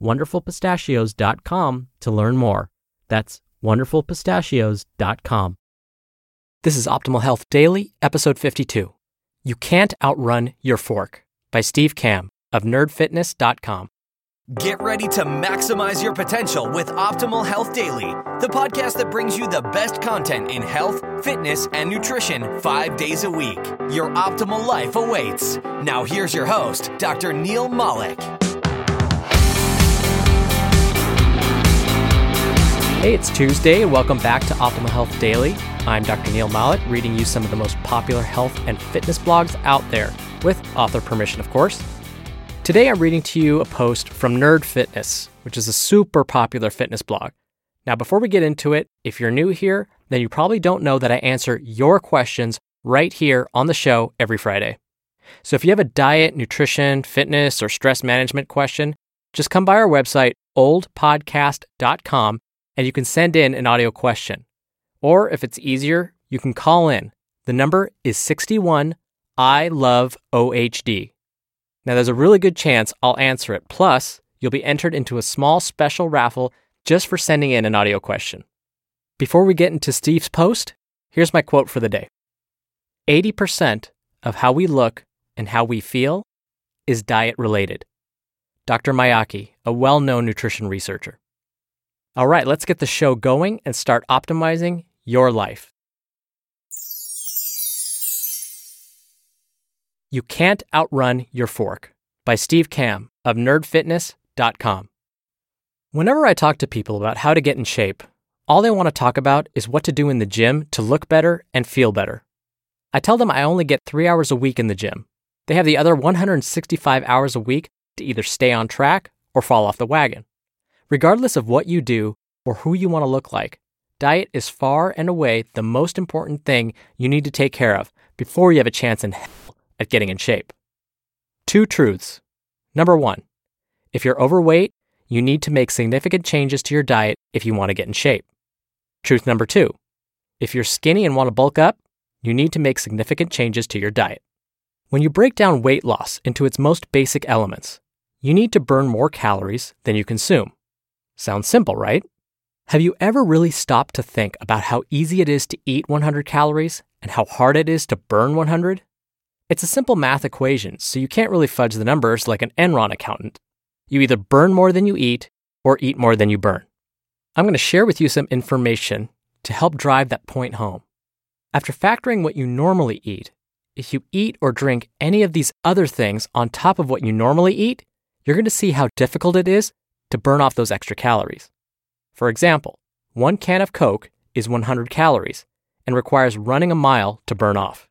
wonderfulpistachios.com to learn more. That's wonderfulpistachios.com. This is Optimal Health Daily, episode 52. You Can't Outrun Your Fork by Steve Kamb of nerdfitness.com. Get ready to maximize your potential with Optimal Health Daily, the podcast that brings you the best content in health, fitness, and nutrition five days a week. Your optimal life awaits. Now, here's your host, Dr. Neil Malik. Hey, it's Tuesday, and welcome back to Optimal Health Daily. I'm Dr. Neil Malik, reading you some of the most popular health and fitness blogs out there, with author permission, of course. Today, I'm reading to you a post from Nerd Fitness, which is a super popular fitness blog. Now, before we get into it, if you're new here, then you probably don't know that I answer your questions right here on the show every Friday. So if you have a diet, nutrition, fitness, or stress management question, just come by our website, oldpodcast.com, and you can send in an audio question. Or if it's easier, you can call in. The number is 61 I love OHD. Now, there's a really good chance I'll answer it. Plus, you'll be entered into a small special raffle just for sending in an audio question. Before we get into Steve's post, here's my quote for the day 80% of how we look and how we feel is diet related. Dr. Miyake, a well known nutrition researcher. All right, let's get the show going and start optimizing your life. You Can't Outrun Your Fork by Steve Kamb of nerdfitness.com. Whenever I talk to people about how to get in shape, all they want to talk about is what to do in the gym to look better and feel better. I tell them I only get three hours a week in the gym. They have the other 165 hours a week to either stay on track or fall off the wagon. Regardless of what you do or who you want to look like, diet is far and away the most important thing you need to take care of before you have a chance in hell at getting in shape. Two truths. Number one, if you're overweight, you need to make significant changes to your diet if you want to get in shape. Truth number two, if you're skinny and want to bulk up, you need to make significant changes to your diet. When you break down weight loss into its most basic elements, you need to burn more calories than you consume. Sounds simple, right? Have you ever really stopped to think about how easy it is to eat 100 calories and how hard it is to burn 100? It's a simple math equation, so you can't really fudge the numbers like an Enron accountant. You either burn more than you eat or eat more than you burn. I'm going to share with you some information to help drive that point home. After factoring what you normally eat, if you eat or drink any of these other things on top of what you normally eat, you're going to see how difficult it is to burn off those extra calories. For example, one can of Coke is 100 calories and requires running a mile to burn off.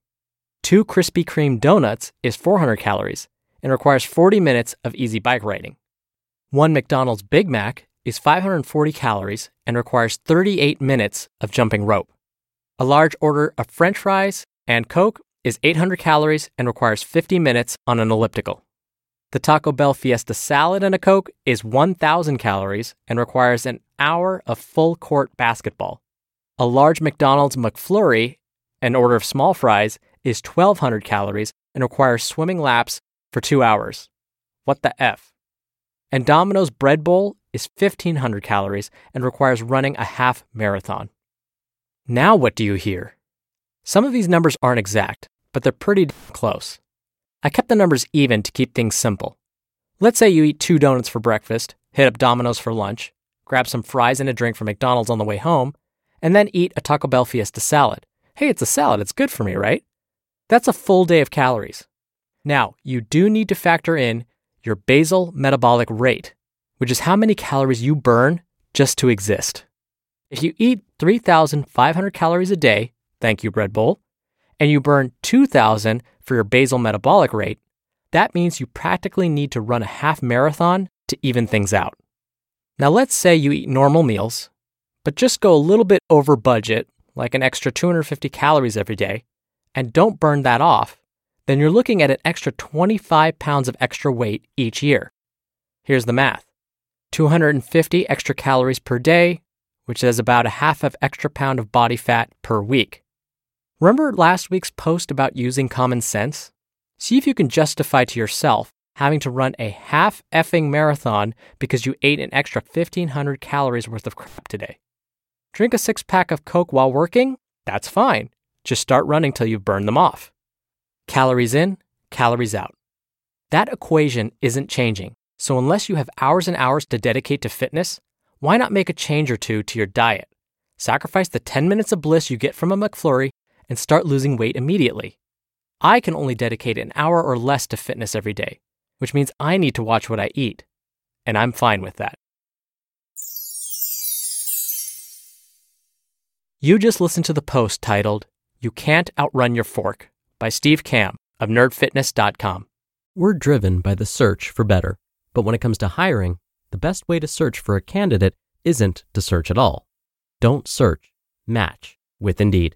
Two Krispy Kreme donuts is 400 calories and requires 40 minutes of easy bike riding. One McDonald's Big Mac is 540 calories and requires 38 minutes of jumping rope. A large order of french fries and Coke is 800 calories and requires 50 minutes on an elliptical. The Taco Bell Fiesta salad and a Coke is 1,000 calories and requires an hour of full court basketball. A large McDonald's McFlurry, an order of small fries, is 1200 calories and requires swimming laps for two hours. What the F? And Domino's bread bowl is 1500 calories and requires running a half marathon. Now, what do you hear? Some of these numbers aren't exact, but they're pretty close. I kept the numbers even to keep things simple. Let's say you eat two donuts for breakfast, hit up Domino's for lunch, grab some fries and a drink from McDonald's on the way home, and then eat a Taco Bell Fiesta salad. Hey, it's a salad, it's good for me, right? That's a full day of calories. Now, you do need to factor in your basal metabolic rate, which is how many calories you burn just to exist. If you eat 3,500 calories a day, thank you, Red Bull, and you burn 2,000 for your basal metabolic rate, that means you practically need to run a half marathon to even things out. Now, let's say you eat normal meals, but just go a little bit over budget, like an extra 250 calories every day, and don't burn that off, then you're looking at an extra 25 pounds of extra weight each year. Here's the math 250 extra calories per day, which is about a half of extra pound of body fat per week. Remember last week's post about using common sense? See if you can justify to yourself having to run a half effing marathon because you ate an extra 1500 calories worth of crap today. Drink a six pack of Coke while working? That's fine. Just start running till you've burned them off. Calories in, calories out. That equation isn't changing. So, unless you have hours and hours to dedicate to fitness, why not make a change or two to your diet? Sacrifice the 10 minutes of bliss you get from a McFlurry and start losing weight immediately. I can only dedicate an hour or less to fitness every day, which means I need to watch what I eat. And I'm fine with that. You just listened to the post titled, You Can't Outrun Your Fork by Steve Kamb of nerdfitness.com. We're driven by the search for better, but when it comes to hiring, the best way to search for a candidate isn't to search at all. Don't search, match with Indeed.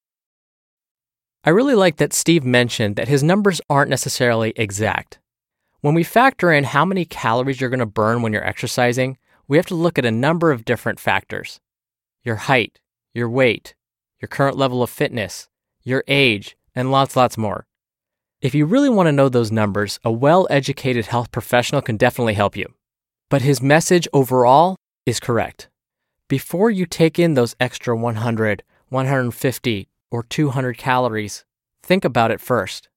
I really like that Steve mentioned that his numbers aren't necessarily exact. When we factor in how many calories you're going to burn when you're exercising, we have to look at a number of different factors your height, your weight, your current level of fitness, your age, and lots, lots more. If you really want to know those numbers, a well educated health professional can definitely help you. But his message overall is correct. Before you take in those extra 100, 150, or 200 calories, think about it first.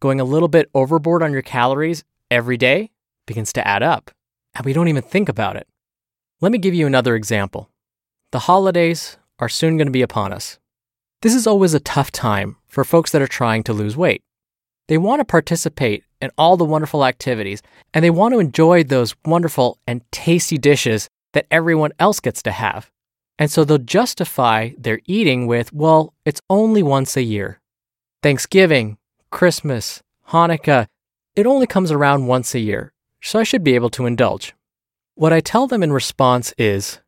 Going a little bit overboard on your calories every day begins to add up, and we don't even think about it. Let me give you another example. The holidays are soon going to be upon us. This is always a tough time for folks that are trying to lose weight. They want to participate in all the wonderful activities, and they want to enjoy those wonderful and tasty dishes that everyone else gets to have. And so they'll justify their eating with, well, it's only once a year. Thanksgiving, Christmas, Hanukkah, it only comes around once a year, so I should be able to indulge. What I tell them in response is,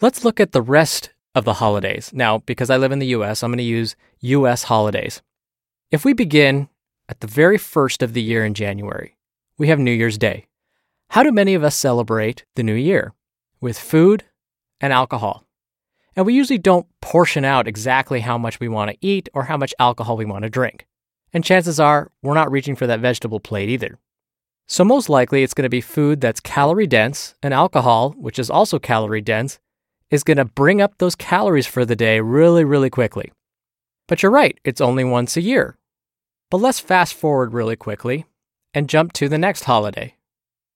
let's look at the rest of the holidays. Now, because I live in the US, I'm going to use US holidays. If we begin at the very first of the year in January, we have New Year's Day. How do many of us celebrate the new year? With food and alcohol. And we usually don't portion out exactly how much we want to eat or how much alcohol we want to drink. And chances are we're not reaching for that vegetable plate either. So, most likely, it's going to be food that's calorie dense, and alcohol, which is also calorie dense, is going to bring up those calories for the day really, really quickly. But you're right, it's only once a year. But let's fast forward really quickly and jump to the next holiday.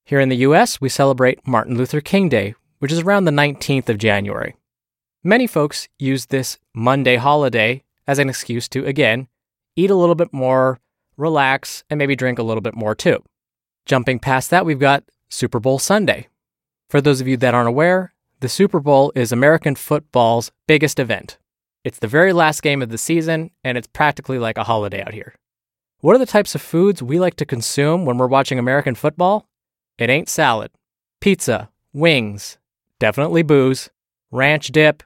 Here in the US, we celebrate Martin Luther King Day, which is around the 19th of January. Many folks use this Monday holiday as an excuse to, again, eat a little bit more, relax, and maybe drink a little bit more too. Jumping past that, we've got Super Bowl Sunday. For those of you that aren't aware, the Super Bowl is American football's biggest event. It's the very last game of the season, and it's practically like a holiday out here. What are the types of foods we like to consume when we're watching American football? It ain't salad, pizza, wings, definitely booze, ranch dip,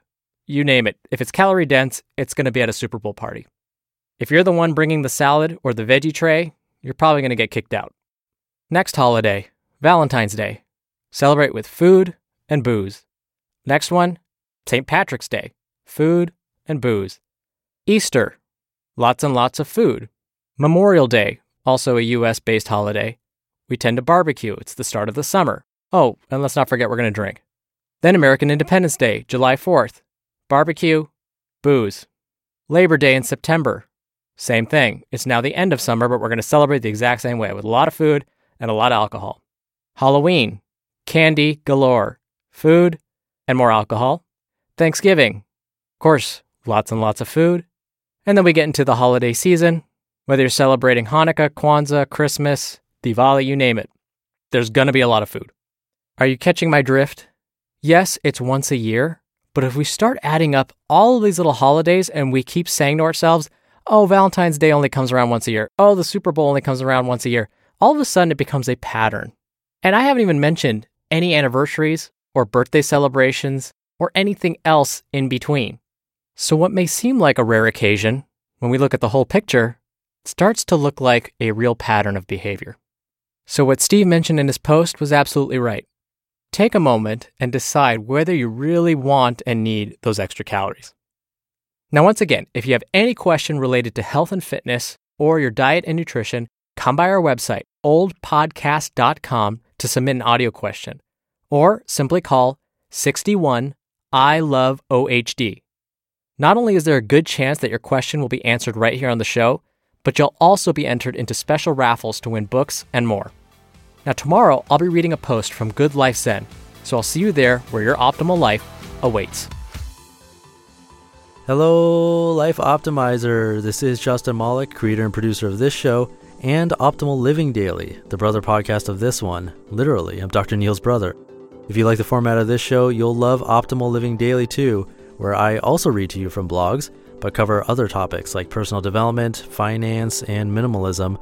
you name it. If it's calorie dense, it's going to be at a Super Bowl party. If you're the one bringing the salad or the veggie tray, you're probably going to get kicked out. Next holiday, Valentine's Day. Celebrate with food and booze. Next one, St. Patrick's Day. Food and booze. Easter, lots and lots of food. Memorial Day, also a US based holiday. We tend to barbecue. It's the start of the summer. Oh, and let's not forget we're going to drink. Then American Independence Day, July 4th. Barbecue, booze. Labor Day in September. Same thing. It's now the end of summer, but we're going to celebrate the exact same way with a lot of food and a lot of alcohol. Halloween, candy galore, food and more alcohol. Thanksgiving, of course, lots and lots of food. And then we get into the holiday season, whether you're celebrating Hanukkah, Kwanzaa, Christmas, Diwali, you name it. There's going to be a lot of food. Are you catching my drift? Yes, it's once a year, but if we start adding up all of these little holidays and we keep saying to ourselves, oh, Valentine's Day only comes around once a year, oh, the Super Bowl only comes around once a year, all of a sudden it becomes a pattern. And I haven't even mentioned any anniversaries or birthday celebrations or anything else in between. So, what may seem like a rare occasion, when we look at the whole picture, starts to look like a real pattern of behavior. So, what Steve mentioned in his post was absolutely right. Take a moment and decide whether you really want and need those extra calories. Now, once again, if you have any question related to health and fitness or your diet and nutrition, come by our website, oldpodcast.com, to submit an audio question, or simply call 61 I love OHD. Not only is there a good chance that your question will be answered right here on the show, but you'll also be entered into special raffles to win books and more. Now, tomorrow I'll be reading a post from Good Life Zen, so I'll see you there where your optimal life awaits. Hello, Life Optimizer. This is Justin Malik, creator and producer of this show and Optimal Living Daily, the brother podcast of this one. Literally, I'm Dr. Neil's brother. If you like the format of this show, you'll love Optimal Living Daily too where I also read to you from blogs, but cover other topics like personal development, finance, and minimalism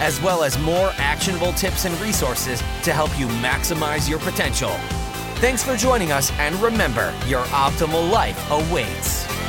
as well as more actionable tips and resources to help you maximize your potential. Thanks for joining us, and remember, your optimal life awaits.